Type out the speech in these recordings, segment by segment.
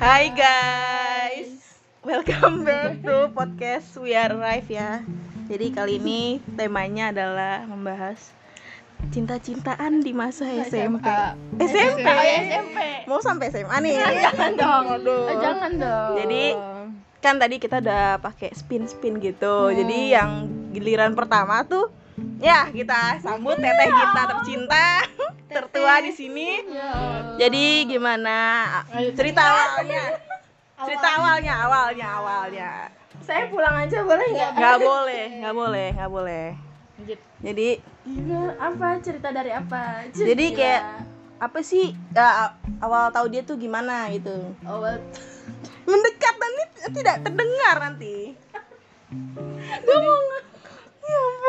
Hai guys, welcome back to podcast We Are Arrive ya. Jadi kali ini temanya adalah membahas cinta-cintaan di masa SMP. SMP. Oh, ya, SMP. Mau sampai SMA nih. Jangan dong. Aduh. Oh, jangan dong. Jadi kan tadi kita udah pakai spin-spin gitu. Hmm. Jadi yang giliran pertama tuh ya kita sambut teteh kita tercinta, tertua di sini. Ya. Jadi gimana Ayo, cerita awalnya? Cerita awalnya, awalnya, awalnya. saya pulang aja boleh nggak? Nggak boleh, nggak boleh, nggak boleh. Jadi Gimana? Apa cerita dari apa? Jadi Gila. kayak- apa sih ya, awal tahu dia tuh gimana gitu? awal Mendekat nanti tidak terdengar nanti. Gue mau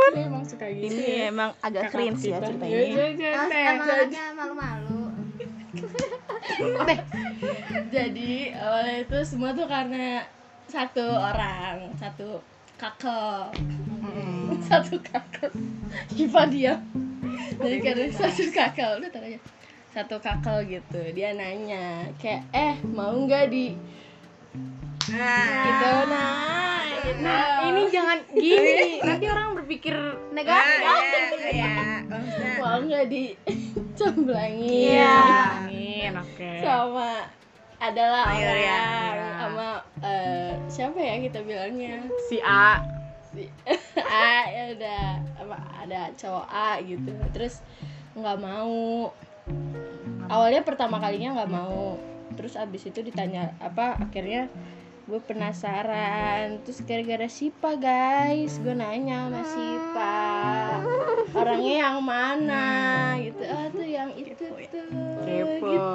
ya ampun. Ini emang suka gitu Ini emang agak Kakak cringe ya kita. cerita Iya, ini. iya, iya, Mas, iya. emang anaknya malu-malu. jadi awalnya itu semua tuh karena satu orang satu kakak satu kakak Iva dia jadi karena satu kakak udah aja satu kakak gitu dia nanya kayak eh mau nggak di Nah, gitu nah gitu. Nah, ini jangan gini. Nanti orang berpikir nah, Negatif. ya, ya, maksudnya mau nggak di cemblangin Iya. Amin, oke. sama adalah Ayo, orang ya. sama eh, siapa ya kita bilangnya Si A si A ya udah apa ada cowok A gitu terus nggak mau awalnya pertama kalinya nggak mau terus abis itu ditanya apa akhirnya gue penasaran terus gara-gara Sipa guys gue nanya sama Sipa orangnya yang mana gitu ah tuh yang itu tuh Kepo. gitu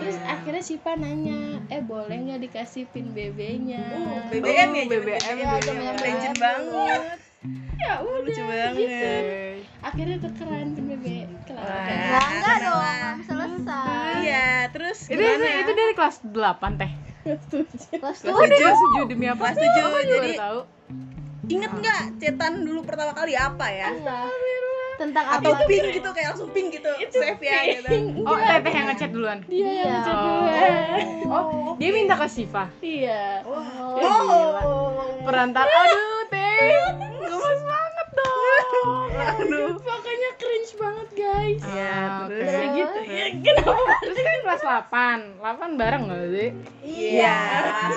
terus akhirnya Sipa nanya eh boleh nggak dikasih pin BB-nya BBM ya, BBM, zaman ya, legend BBM. banget. ya udah Lucu banget. gitu. akhirnya tukeran pin BB kelar. Ya enggak dong, selesai. Iya, terus itu, itu, itu dari kelas 8 teh. Kelas Kelas tujuh. kelas 7 demi apa? Kelas tujuh, jadi- tahu. Ingat nggak cetan dulu pertama kali apa ya? tentang apa? Atau pink gitu kayak langsung pink gitu, save ya gitu. Oh, teteh yang ngechat duluan. dia yang Iya. ngechat Oh. duluan Oh, dia minta ke Siva. iya Oh. Oh, Perantara. Aduh, teh. Aduh. pokoknya cringe banget guys Ya, Ah, terus oke. gitu ya kenapa Terus kan kelas 8. 8 bareng gak sih? Iya,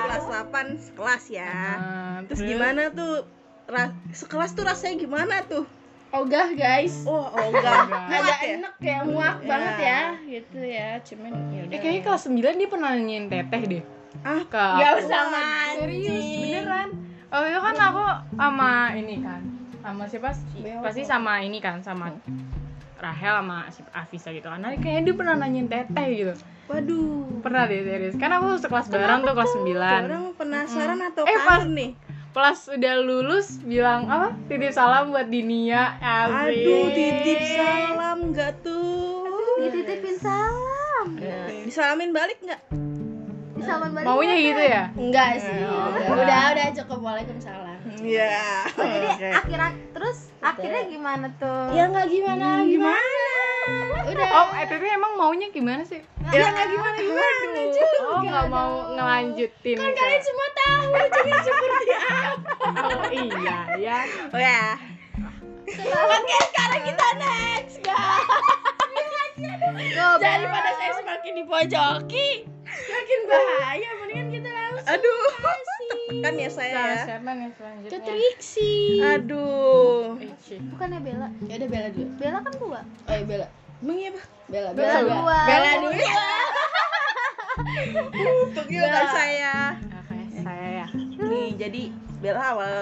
kelas 8 sekelas ya. Nah, Terus gimana tuh? Ra- sekelas tuh rasanya gimana tuh? ogah guys Oh, oh enggak. Enggak. agak ya? enak kayak muak Iya. banget ya gitu ya cuman ya Eh kayaknya kelas 9 dia pernah nanyain teteh deh Ah, ke Gak usah Serius, beneran. Oh itu kan aku sama ini kan sama siapa? Beo. Pasti sama ini kan sama Rahel sama si Afisa gitu kan. Nah, kayaknya dia pernah nanyain teteh gitu. waduh. Pernah deh serius. Kan aku sekelas bareng tuh kelas 9. Orang penasaran atau Eh, pas- nih? Kelas udah lulus bilang apa? Titip salam buat Dinia. Asik. Aduh, titip salam enggak tuh? Dititipin salam. Ya, Disalamin balik enggak? Disalamin balik. Maunya nggak, gitu ya? enggak sih Oh, udah, udah cukup waalaikumsalam Iya. Oh, jadi Oke. akhirnya terus akhirnya gimana tuh? ya nggak gimana gimana udah Oh, eh tapi emang maunya gimana sih? Ya enggak gimana gimana Oh, nggak mau ngelanjutin. kan ke- kalian semua tahu jadi seperti apa Oh iya ya. Oh ya. oke sekarang kita next guys daripada saya semakin dipojoki makin bahaya mendingan kita langsung Aduh. kasih Kan ya saya Nah, ya. siapa nih ke selanjutnya? Aduh. Eh. Bukannya Bella. ya udah Bella dulu Bella kan dua. oh iya Bella Emang iya, Pak? Bella Bella dua. Bella dulu Untuk kan saya. Oke, saya ya. Nih, jadi Bella awal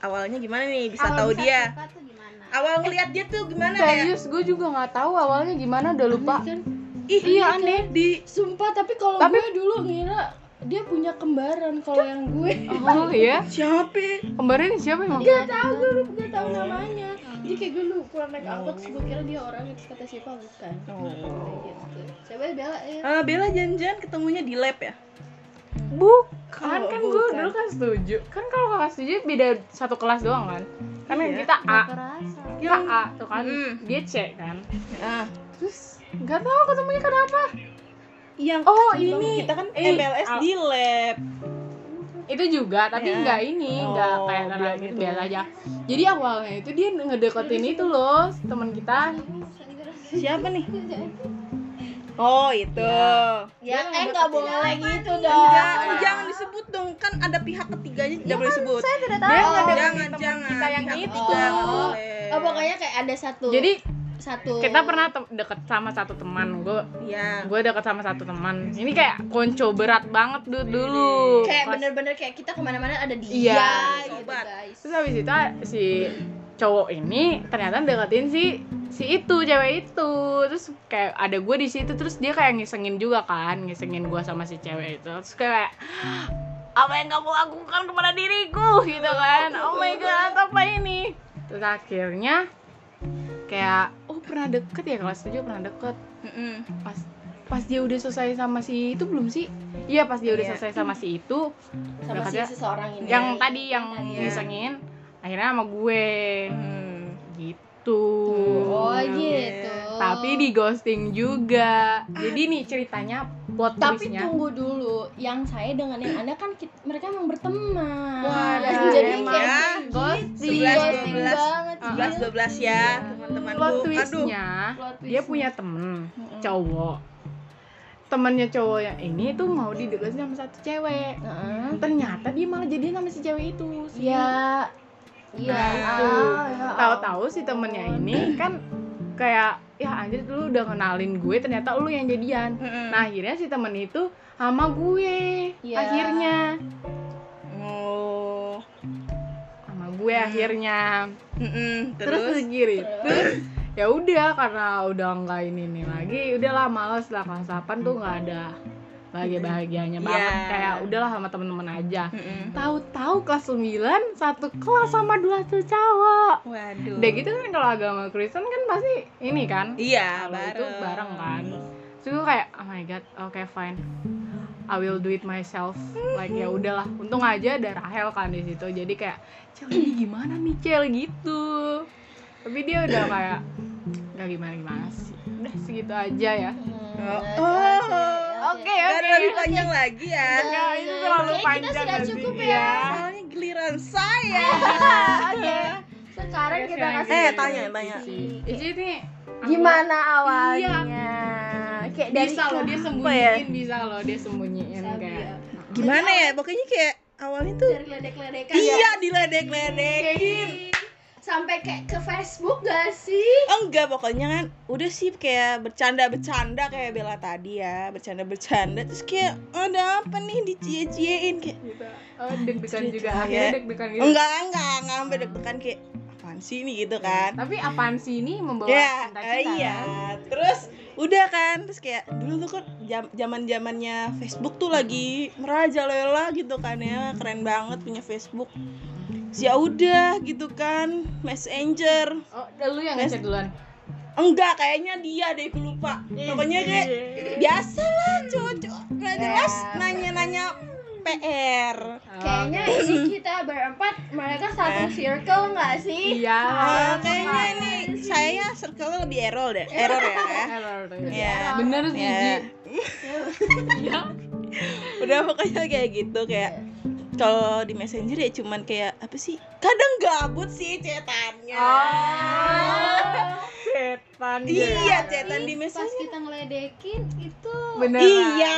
awalnya gimana nih bisa Awal tahu bisa dia? suka tuh gimana? Awal ngelihat dia tuh gimana ya? Serius, gue juga nggak tahu awalnya gimana, udah lupa. kan Ih, Iya, aneh. Di sumpah tapi kalau Tapi- gue dulu ngira dia punya kembaran kalau yang gue Oh iya, siapa? kemarin siapa emang? Gak tahu gue lu gak tahu namanya. Jadi kayak gue lu pulang naik angkot gue kira dia orang itu kata siapa bukan. Oh. Gitu. Coba Bella ya. Ah, Bella janjian ketemunya di lab ya? Bukan, Oh, kan gue dulu kan setuju. Kan kalau kelas setuju beda satu kelas doang kan. Kan Iya. kita A, kita A tuh kan, Hmm. dia C kan. Ah, Terus nggak tahu ketemunya kenapa. Yang Oh, ini. kita kan Eh, MPLS al- di lab. Itu juga tapi Ya. nggak ini nggak Oh, kayak belum tenan itu. biasa aja. Jadi awalnya itu dia ngedeketin itu loh teman kita. Siapa nih? Oh itu. Ya eh nggak boleh gitu dong. Jangan, jangan disebut dong. Kan ada pihak ketiganya tidak boleh disebut. saya tidak dia tahu. jangan teman jangan. kita yang Jangan. itu. Jangan boleh. oh pokoknya kayak ada satu jadi satu. Kita pernah deket sama satu teman. Gue ya gue deket sama satu teman. Ini kayak konco berat banget dulu dulu. Kayak Pas- bener-bener kayak kita ke mana-mana ada dia Iya. gitu guys. Terus habis itu si cowok ini ternyata deketin si si itu cewek itu. Terus kayak ada gue di situ terus dia kayak ngisengin juga kan ngisengin gue sama si cewek itu. Terus kayak apa yang kamu lakukan kepada diriku? Gitu kan. Oh my god apa ini? Terus akhirnya kayak oh pernah deket ya? Kelas 7 pernah deket. Mm-mm. pas pas dia udah selesai sama si itu belum sih? Iya pas dia udah Iya. selesai sama si itu sama si seseorang ini. yang tadi yang Iya. ngisengin akhirnya sama gue. Hmm. gitu. Oh gitu. Tapi di ghosting juga. Jadi nih ceritanya plot tapi tunggu dulu yang saya dengan yang anda kan kit- mereka emang berteman Waduh, jadi emang kayak ghosting. 11, ghosting 12. banget Ah, sebelas dua belas ya teman-temanku plot aduh twistnya Plot dia punya temen Mm-mm. cowok temennya cowok yang ini tuh mau dideketin sama satu cewek Heeh. ternyata dia malah jadian sama si cewek itu si Iya. Iya. Nah. Ah, ya tahu-tahu si temennya ini kan kayak ya anjir lu udah kenalin gue ternyata lu yang jadian Mm-mm. nah akhirnya si temen itu sama gue Iya. akhirnya oh sama gue akhirnya Mm-mm. terus terus terus ya udah karena udah nggak ini ini lagi udahlah males lah kelas 8 tuh nggak ada bahagia bahagianya. Iya. banget kayak udahlah sama temen-temen aja. Mm-mm. tahu-tahu kelas 9 satu kelas sama dua tuh cowok. Waduh. Udah gitu kan kalau agama Kristen kan pasti ini kan? Iya kalau bareng itu bareng. kan. Terus gue kayak oh my god oke fine. I will do it myself. Like ya udahlah. Untung aja ada Rahel kan di situ. Jadi kayak cel ini gimana nih cel? Gitu. Tapi dia udah kayak nggak gimana gimana sih? Udah segitu aja ya. Hmm, Oh, oke, oh. oke, ada lebih panjang lagi ya Enggak, itu terlalu kita panjang sudah nanti. cukup Iya. ya. soalnya giliran saya Oke. Sekarang Oke, kita sekarang kasih Eh, tanya, tanya. Isi ini gimana awalnya? Kayak dari bisa loh dia ya? sembunyiin bisa loh dia sembunyiin Sabi kayak ya. gimana ya pokoknya kayak awalnya tuh dari ledek-ledekan iya diledek-ledekin sampai kayak ke Facebook gak sih? enggak pokoknya kan udah sih kayak bercanda-bercanda kayak Bella tadi ya bercanda-bercanda. Terus kayak ada apa nih dicie-ciein? Kayak gitu. Oh deg-degan juga. akhirnya ya. deg-degan gitu. Enggak enggak enggak sampai deg-degan kayak apaan sih ini? Gitu kan. Tapi apaan sih ini membawa ya cinta-cinta eh, iya. Kan? terus udah kan terus kayak dulu tuh kan jam zaman zamannya Facebook tuh lagi merajalela gitu kan ya. Keren banget punya Facebook ya udah gitu kan messenger. Oh lu yang Mes- ngechat duluan? Enggak kayaknya dia deh aku lupa. Pokoknya kayak biasa lah cowok-cowok nggak jelas Ya. nanya-nanya PR Kayaknya ini kita berempat mereka satu circle gak sih? iya. Ah, kayaknya ini saya circle lebih error deh error ya. Ya error Iya. bener sih Ya. Iya. udah pokoknya kayak gitu kayak kalau di messenger ya cuman kayak apa sih? Kadang gabut sih cetannya. Oh setan iya cetan di Pas messenger. kita ngeledekin itu bener iya.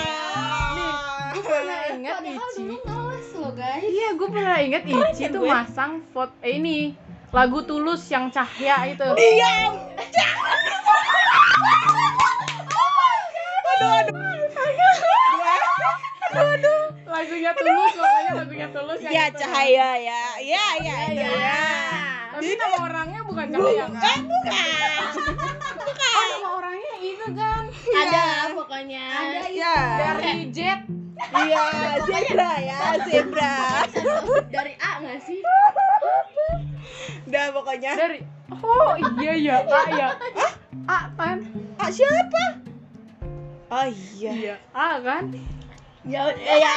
Gue pernah ingat Ici. loh guys. Iya gue pernah ingat Ici kan tuh masang foto eh, ini lagu tulus yang cahya itu. Diam lagunya tulus pokoknya lagunya tulus ya cahaya ya. Ya ya ya, ya. tapi nama orangnya bukan cahaya bukan kan? bukan. Oh nama orangnya itu kan? Ada lah pokoknya. Ada ya. dari Jet iya zebra ya zebra. Dari A gak sih? udah pokoknya. Dari oh iya ya A ya A kan? Ah siapa? Oh iya. Iya A kan Ya udah ya,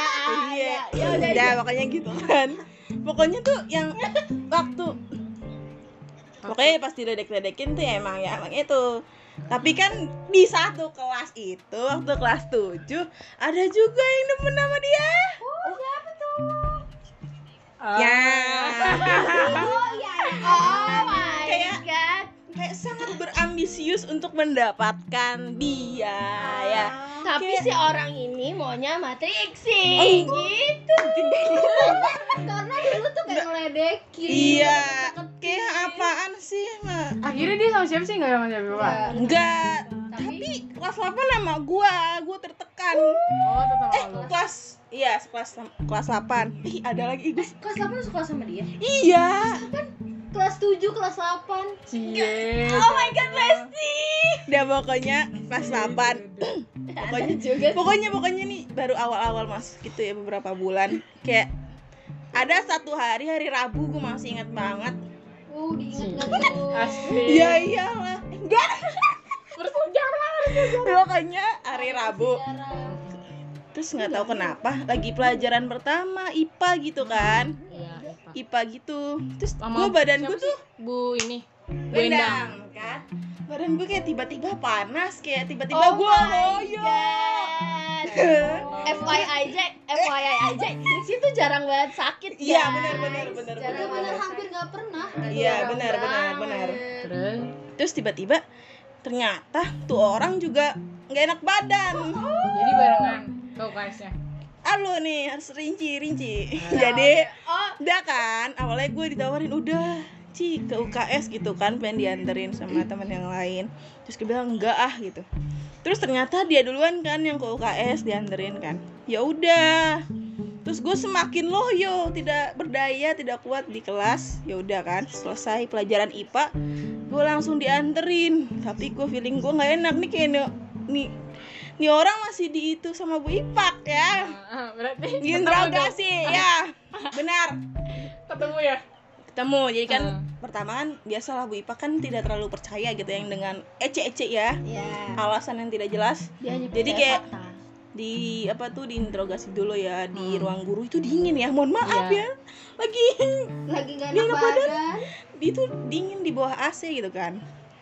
iya ya udah ya pokoknya gitu kan pokoknya tuh yang waktu pokoknya pas diledek-ledekin tuh ya emang ya emang itu Tapi kan di satu kelas itu waktu kelas 7 ada juga yang demen sama dia. Oh, siapa tuh? Ya. Oh, iya. Oh my Kayak-. Kayak sangat berambisius untuk mendapatkan dia ya. Tapi Kayak- si orang ini maunya matrixing Oh. gitu. Karena dulu tuh kayak ngeledekin. Iya. Kayak apaan sih, Mak? Akhirnya dia sama siapa sih? Enggak sama siapa, Pak? Enggak. Tapi Tapi kelas 8 sama gua, gua tertekan. Oh, tetap Eh, kelas iya, kelas kelas 8. Ih, ada lagi kelas 8 lu suka sama dia? Iya. Kelas 7, kelas 8. Cie. Oh my god, Lesti. Udah pokoknya kelas 8. pokoknya juga. pokoknya pokoknya nih baru awal-awal masuk gitu ya beberapa bulan. Kayak ada satu hari hari Rabu gue masih ingat banget. Uh, diingat gak tuh? Asik. Iya iyalah. Enggak. Bersejarah. pokoknya hari Rabu. Terus nggak tahu kenapa lagi pelajaran pertama IPA gitu kan. Iya, IPA gitu. Terus Sama gue badan gue tuh? Bu ini. Bu Endang. kan. Badan gue kayak tiba-tiba panas, kayak tiba-tiba Oh gue loyo. FYI aja, FYI aja, Trixie tuh jarang banget sakit Iya, benar, benar, benar, Jarang benar, hampir gak pernah. Iya, benar, benar, banget. benar. Terus Terus tiba-tiba ternyata tuh orang juga nggak enak badan. jadi barengan ke UKS-nya. Halo nih harus rinci rinci. Jadi Oh, udah kan awalnya gue ditawarin udah Ci ke UKS gitu kan pengen dianterin sama teman yang lain. Terus gue bilang enggak ah gitu. Terus ternyata dia duluan kan yang ke UKS dianterin kan. Ya udah. Terus gue semakin loyo, tidak berdaya, tidak kuat di kelas. Ya udah kan, selesai pelajaran IPA, gue langsung dianterin. Tapi gue feeling gue nggak enak nih kayak nih, nih, nih orang masih di itu sama Bu Ipak ya. Ah, berarti Diinterogasi ya, benar. ketemu ya? Ketemu, jadi kan Ah. pertama kan biasalah Bu Ipak kan tidak terlalu percaya gitu yang dengan ece-ece ya, Iya. alasan yang tidak jelas. Dia Jadi kayak- fakta. di apa tuh diinterogasi dulu ya di Hmm. ruang guru itu dingin ya mohon maaf Iya. ya lagi lagi gak enak enak badan. itu dingin di bawah AC gitu kan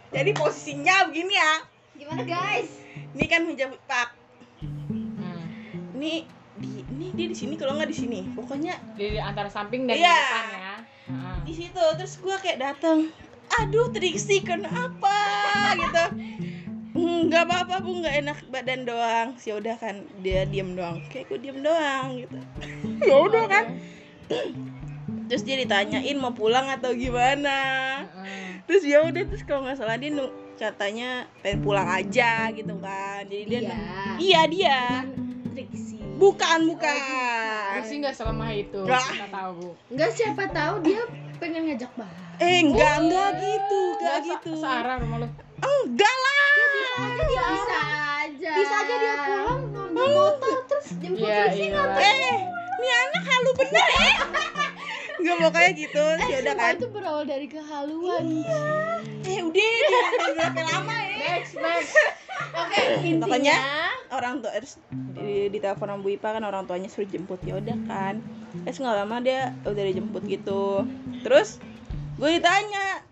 jadi posisinya begini ya Gimana guys? Ini kan meja pak Hmm. ini di ini dia di sini kalau nggak di sini pokoknya Di antara samping dan Iya. depan ya. Heeh. di situ terus gua kayak datang aduh Trixie kenapa gitu "Hmm, nggak apa-apa bu nggak enak badan doang ya udah kan dia diem doang kayak gue diem doang gitu ya udah kan terus dia ditanyain mau pulang atau gimana Heeh. terus ya udah terus kalau nggak salah dia katanya pengen pulang aja gitu kan jadi dia Iya. iya dia Trixie. bukan bukan Trixie nggak selemah itu. Nggak. Kita tahu. Enggak siapa tahu dia pengen ngajak bahas. eh enggak enggak gitu enggak Nggak se- gitu Searah rumah lu. enggak lah Bisa aja. Bisa aja dia pulang ngambil motor terus jemput Iya, Trixie iya. eh ini anak halu bener eh nggak pokoknya gitu. Ya udah kan. itu berawal dari kehaluan. eh udah berapa lama ya. Next, next. Oke, intinya Pokoknya orang tua terus di, di telepon sama Bu Ipa kan orang tuanya suruh jemput. Ya udah kan. Terus nggak lama dia udah dijemput gitu. Terus gue ditanya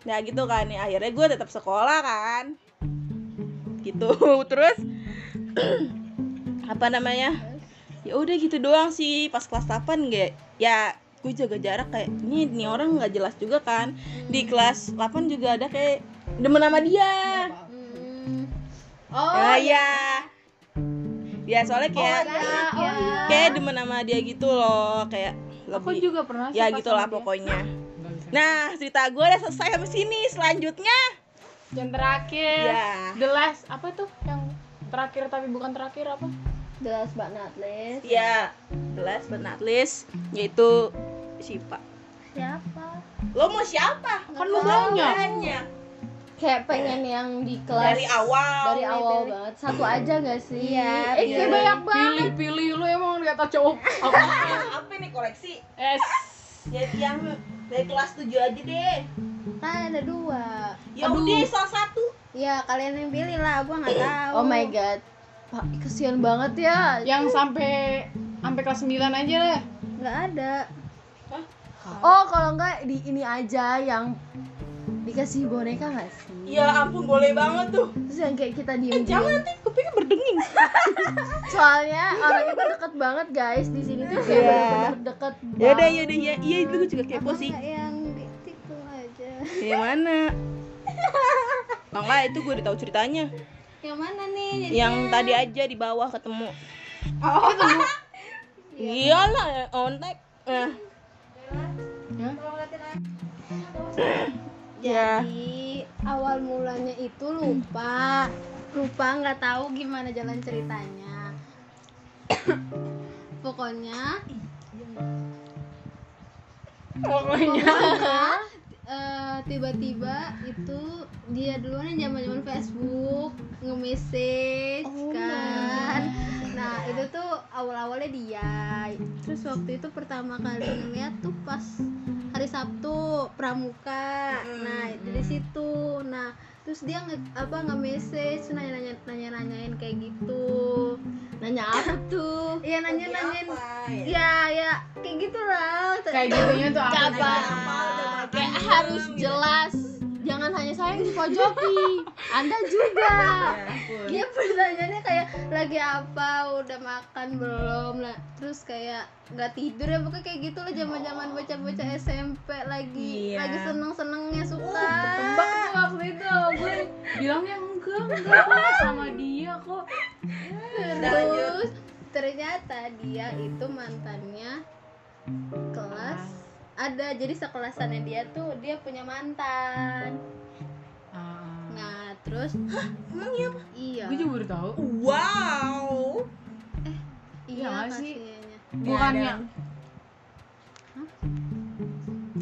nah gitu kan nih akhirnya gue tetap sekolah kan. Gitu. Terus apa namanya? Ya udah gitu doang sih pas kelas 8 gak ya gue jaga jarak kayak ini nih orang nggak jelas juga kan di kelas 8 juga ada kayak demen sama dia Hmm. Oh, ya ya ya soalnya kayak ya, oh, iya. kayak demen sama dia gitu loh kayak Aku lebih juga pernah ya gitulah sama dia. pokoknya nah cerita gue udah selesai sampai sini selanjutnya Yang terakhir. ya The last apa tuh? Yang terakhir tapi bukan terakhir apa? The last but not least. ya the last but not least yaitu Sipa Siapa? lo mau siapa Kan lu banyak. banyak Kayak pengen yang di kelas dari awal dari nih, awal pilih. banget. Satu aja gak sih? Iya, Eh, iya. kayak banyak banget. Pilih-pilih lu emang lihat cowok. Apa? apa nih koleksi Es. ya yang dari kelas 7 aja deh Kan ada dua. ya udah salah satu Ya kalian yang pilih lah, gua nggak tahu. Oh my god. Pak, kesian banget ya. Yang sampai sampai kelas 9 aja lah. Nggak ada. Oh, kalau enggak di ini aja yang dikasih boneka nggak sih Ya ampun boleh banget tuh. terus yang kayak kita diem Jangan nanti kupingnya berdenging. soalnya orang kita deket banget guys di sini tuh kayak Iya. bener-bener deket Ya banget. ya udah ya. Iya itu gue juga kepo sih. Yang di tiktok aja Yang mana? Kalau nggak itu gue udah tahu ceritanya. Yang mana nih jadi Yang tadi aja di bawah ketemu. Iyalah ontek. Nah, Ya. jadi awal mulanya itu lupa. Lupa nggak tahu gimana jalan ceritanya. Pokoknya. pokoknya eh, tiba-tiba itu dia duluan yang zaman zaman Facebook nge-message kan. Nah itu tuh awal-awalnya dia. Terus waktu itu pertama kali ngeliat tuh pas hari Sabtu pramuka. Nah dari situ. Nah terus dia nge apa nge-message nanya nanya nanya nanyain kayak gitu. Nanya apa tuh? Iya nanya nanyain ya? Ya kayak gitu lah kayak gitunya tuh apa? Apa kayak harus jelas. Jangan hanya saya yang dipojoki anda juga. Dia pertanyaannya kayak lagi apa? Udah makan belum? Lah terus kayak nggak tidur ya? Pokoknya kayak gitu lah zaman zaman bocah bocah SMP lagi. Iya. lagi seneng senengnya suka. Tebak tuh waktu itu. Gue bilangnya enggak enggak kok sama dia kok. Terus ternyata dia itu mantannya kelas ada jadi sekelasannya dia tuh dia punya mantan. Ah, nah terus emang iya? Iya. Gue juga baru tahu. Wow. iya nggak sih? bukannya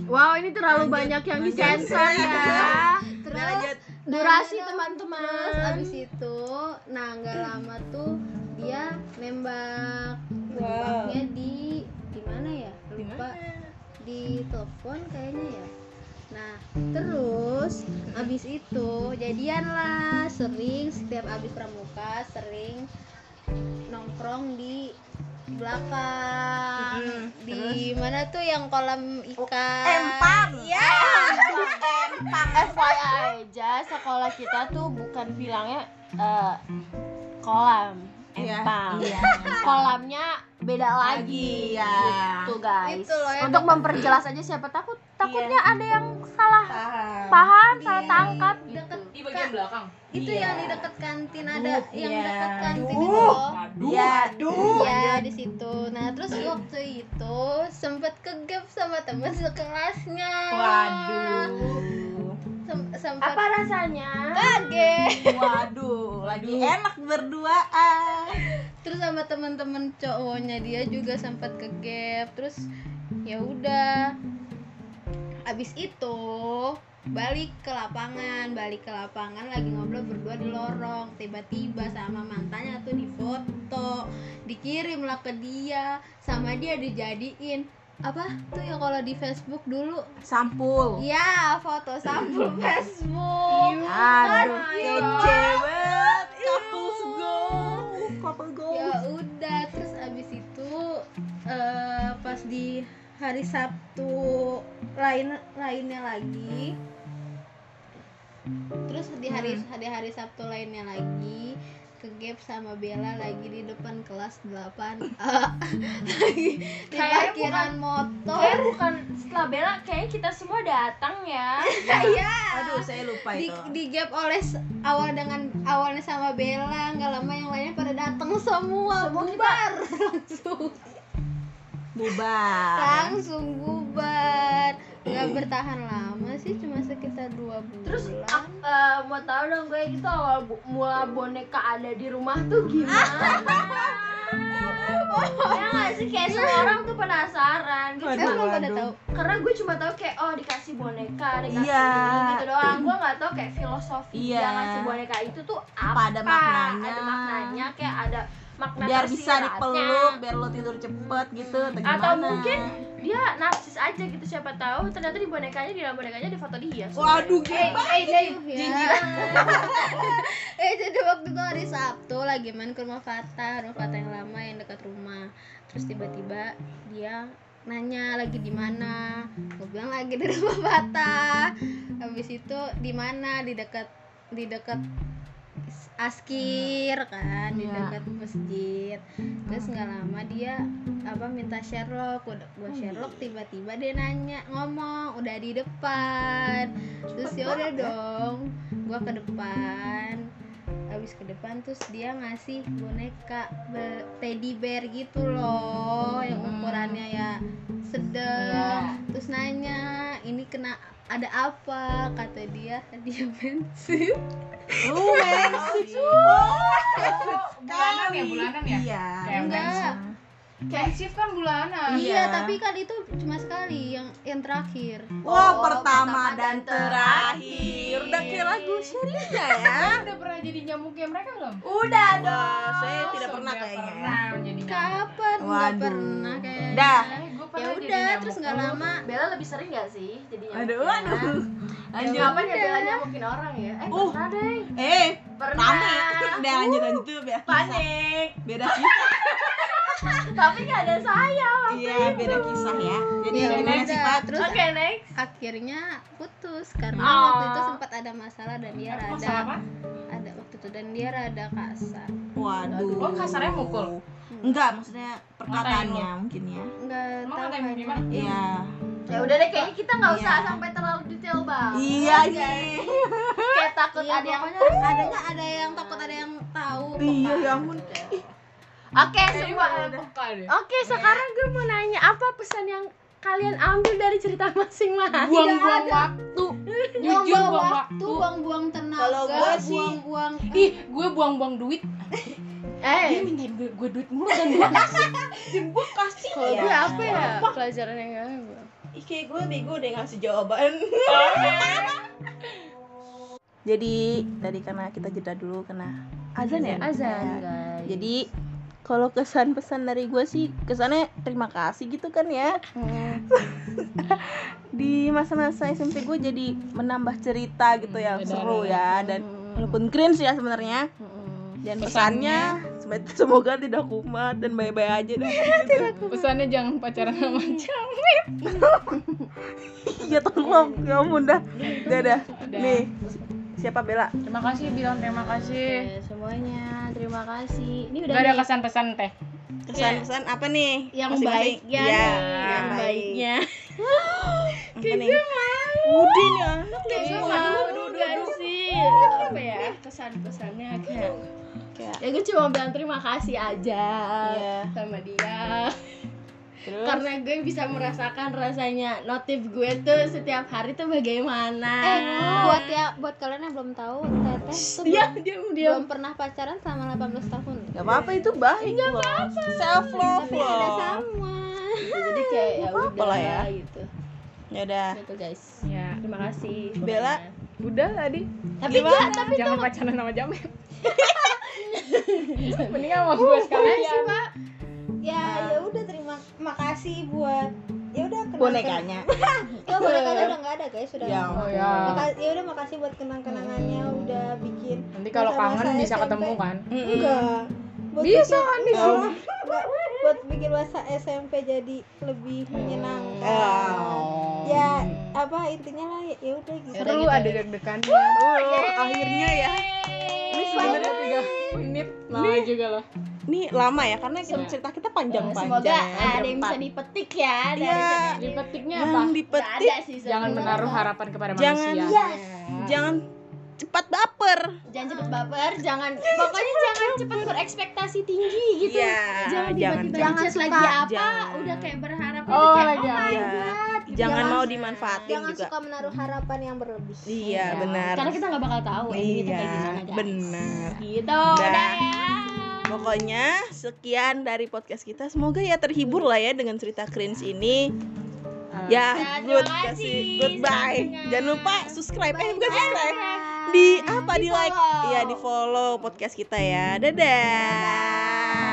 wow ini terlalu banyak yang disensor ya. Terus? Lanjut. durasi Terus teman-teman. abis itu, nah nggak lama tuh dia nembak, nembaknya di di mana ya? Lupa di telepon kayaknya ya. Nah terus abis itu jadian lah, sering setiap abis pramuka sering nongkrong di belakang Mm-mm. di mana tuh yang kolam ikan Empang. ya FYI aja sekolah kita tuh bukan bilangnya eh, kolam Iya. empang kolamnya beda lagi Iya. gitu guys Itu loh yang untuk memperjelas aja siapa takut takutnya ada yang salah Paham. paham salah Di- tangkap gitu deket di bagian belakang itu Iya. yang di dekat kantin ada Duh, yang iya. dekat kantin Duh. itu loh aduh Ya, duh. Iya di situ. Nah terus waktu itu sempet kegap sama teman sekelasnya. Waduh. Sem- sempat apa rasanya kaget. Waduh, lagi enak berduaan. Terus sama teman-teman cowoknya dia juga sempat kegap. Terus ya udah. Abis itu balik ke lapangan, balik ke lapangan lagi ngobrol berdua di lorong. Tiba-tiba sama mantannya tuh difoto, dikirim lah ke dia, sama dia dijadiin apa tuh ya kalau di Facebook dulu Sampul. Ya, foto sampul Facebook. Aduh, kece banget. Couples go. Couple go. Ya udah, terus abis itu eh, pas di hari Sabtu lain lainnya lagi. Terus di hari di hari Sabtu lainnya lagi ke gap sama Bella lagi di depan kelas 8 lagi di Kayaknya parkiran motor. kayak bukan setelah bela kayak kita semua datang ya. Iya. Aduh, saya lupa di, itu. di gap oleh awal dengan awalnya sama Bella nggak lama yang lainnya pada datang semua. Bubar. Langsung. Bubar. langsung bubar nggak bertahan lama sih cuma sekitar dua bulan terus eh, mau tahu dong gue itu awal mula boneka ada di rumah tuh gimana ya nggak sih kayak semua orang tuh penasaran gue Waduh, cuma emang pada tahu karena gue cuma tahu kayak oh dikasih boneka dikasih Iya. ini gitu doang gue nggak tahu kayak filosofi Iya. dia ngasih boneka itu tuh apa, Apa ada maknanya? ada maknanya kayak ada makna Biar bisa dipeluk, biar lo tidur cepet gitu. atau gimana? mungkin dia narsis aja gitu siapa tahu ternyata di bonekanya di dalam bonekanya ada foto dia. Waduh, eh gila. eh deh ya eh jadi waktu itu hari Sabtu lagi main ke rumah Fatah rumah Fatah yang lama yang dekat rumah. Terus tiba-tiba dia nanya lagi di mana. Gue bilang lagi di rumah Bata habis itu di mana? Di dekat di dekat askir kan di Iya. dekat masjid. Terus nggak lama dia apa minta Sherlock. Udah gua Sherlock tiba-tiba dia nanya ngomong udah di depan. Terus ya udah dong gua ke depan. Habis ke depan terus dia ngasih boneka teddy bear gitu loh yang ukurannya ya sedang terus nanya ini kena ada apa kata dia dia pensil Lu mensip. bulanan ya bulanan ya Iya. Kayak enggak Kensif kan bulanan iya Iya. tapi kan itu cuma sekali yang yang terakhir Wah, Oh, pertama pertama dan dan terakhir. Udah kayak lagu Sherina ya. udah pernah jadi nyamuknya mereka belum Udah Udah, saya Oh, tidak pernah kayaknya ya. pernah menjadi nyamuk kapan nggak Waduh. pernah kayaknya Dah. Ya udah nyamuk. terus nggak lama Bella lebih sering gak sih jadi Aduh, nyamuknya? aduh. Lanjut. Kapan ya Bella nyamukin orang ya? Eh Uh. pernah deh Eh, Pernah rame. Udah lanjut lanjut tuh biar Panik beda kisah. Tapi gak ada saya waktu Iya, beda kisah ya. Jadi Ya gimana sih, Pak? terus Oke next akhirnya putus karena Oh. waktu itu sempat ada masalah dan dia Masalah rada apa? ada waktu itu dan dia rada kasar Waduh. Oh, kasarnya mukul? Enggak, maksudnya perkataannya mungkin ya. nggak Emang tahu gimana? Iya. Ya udah deh kayaknya kita gak usah Iya. sampai terlalu detail banget Iya nih. Kayak takut Iya, ada yang adanya ada yang takut ada yang tahu Iya, ya ampun. Oke semua. Oke sekarang gue mau nanya apa pesan yang kalian ambil dari cerita masing-masing Buang-buang waktu. Jujur buang-buang buang waktu buang-buang tenaga sih- buang-buang Ih, gue buang-buang duit. Dia Eh mintain gue, gue duit mulu dan gue kasih. Dan gue kasih. kalau Iya. gue apa ya pelajaran yang gak ambil Ih, kayak gue bego deh ngasih jawaban. Jadi dari karena kita jeda dulu karena azan ya. Azan Ya. guys Jadi kalau kesan pesan dari gue sih kesannya terima kasih gitu kan ya di masa-masa SMP gue jadi menambah cerita gitu yang Benar, seru ya dan walaupun cringe ya sebenarnya dan pesannya? sem- semoga tidak kumat dan baik-baik aja deh. Gitu. Pesannya jangan pacaran sama ya tolong ya ampun dah. Udah dah nih siapa Bella? Terima kasih, bilang terima kasih. Oke, semuanya. Terima kasih. Ini udah Gak ada kesan-pesan teh. kesan-kesan apa nih? Yang Masing-masing. baik ya Iya, nih, yang baik. baiknya. Apa nih? Udin ya Waduh, mau waduh. sih apa ya kesan-pesannya kayak Kayak, ya gue cuma bilang terima kasih aja Iya. sama dia. Terus? Karena gue bisa merasakan rasanya notif gue tuh setiap hari tuh bagaimana. Eh buat ya buat kalian yang belum tahu teteh tuh dia belum, dia dia belum pernah pacaran selama 18 tahun. Gak apa-apa itu baik loh. Self love tapi ada sama. Jadi kayak ya Apa-apa udah lah ya. gitu. Ya udah. Gitu guys. Ya. terima kasih. Bella? Udah tadi. tapi Gimana? tapi Jangan pacaran sama Jamet. Mending sama gue sekalian. ya ya udah terima makasih buat ya udah Bonekanya ya bonekanya udah nggak ada guys sudah Ya. Oh ya. Maka- ya udah makasih buat kenang kenangannya udah bikin Nanti kalau kangen bisa SMP. ketemu kan? enggak buat Bisa bikin- kan bisa. Oh, enggak buat bikin masa SMP jadi lebih menyenangkan Oh. ya apa intinya lah ya ya udah gitu Seru ada deg-degannya. Oh, akhirnya ya Ini sebenarnya tiga menit lama juga loh. Ini lama ya karena Iya. cerita kita panjang-panjang semoga ya, ada yang bisa dipetik ya dari Iya. cerita ini. Dipetiknya apa? Dipetik ada sih Jangan menaruh harapan kepada Jangan. manusia. Yes. Jangan cepat baper jangan cepet baper jangan pokoknya jangan cepet berekspektasi tinggi gitu Iya, jangan jangan, tiba-tiba jangan ngechat lagi apa Jangan. udah kayak berharap Oh, kayak lagi oh my Iya. god gitu. Jangan mau Jangan- dimanfaatin jangan juga suka menaruh harapan yang berlebih Iya benar karena kita nggak bakal tahu Iya kayak gimana guys benar gitu Dah. udah ya Pokoknya sekian dari podcast kita. Semoga ya terhibur lah ya dengan cerita cringe ini. Ah. Ya, Ya, good kasih goodbye. Jangan lupa subscribe. Eh, bukan Bye. subscribe. Di apa di, like? follow. Iya, di follow podcast kita ya. Dadah.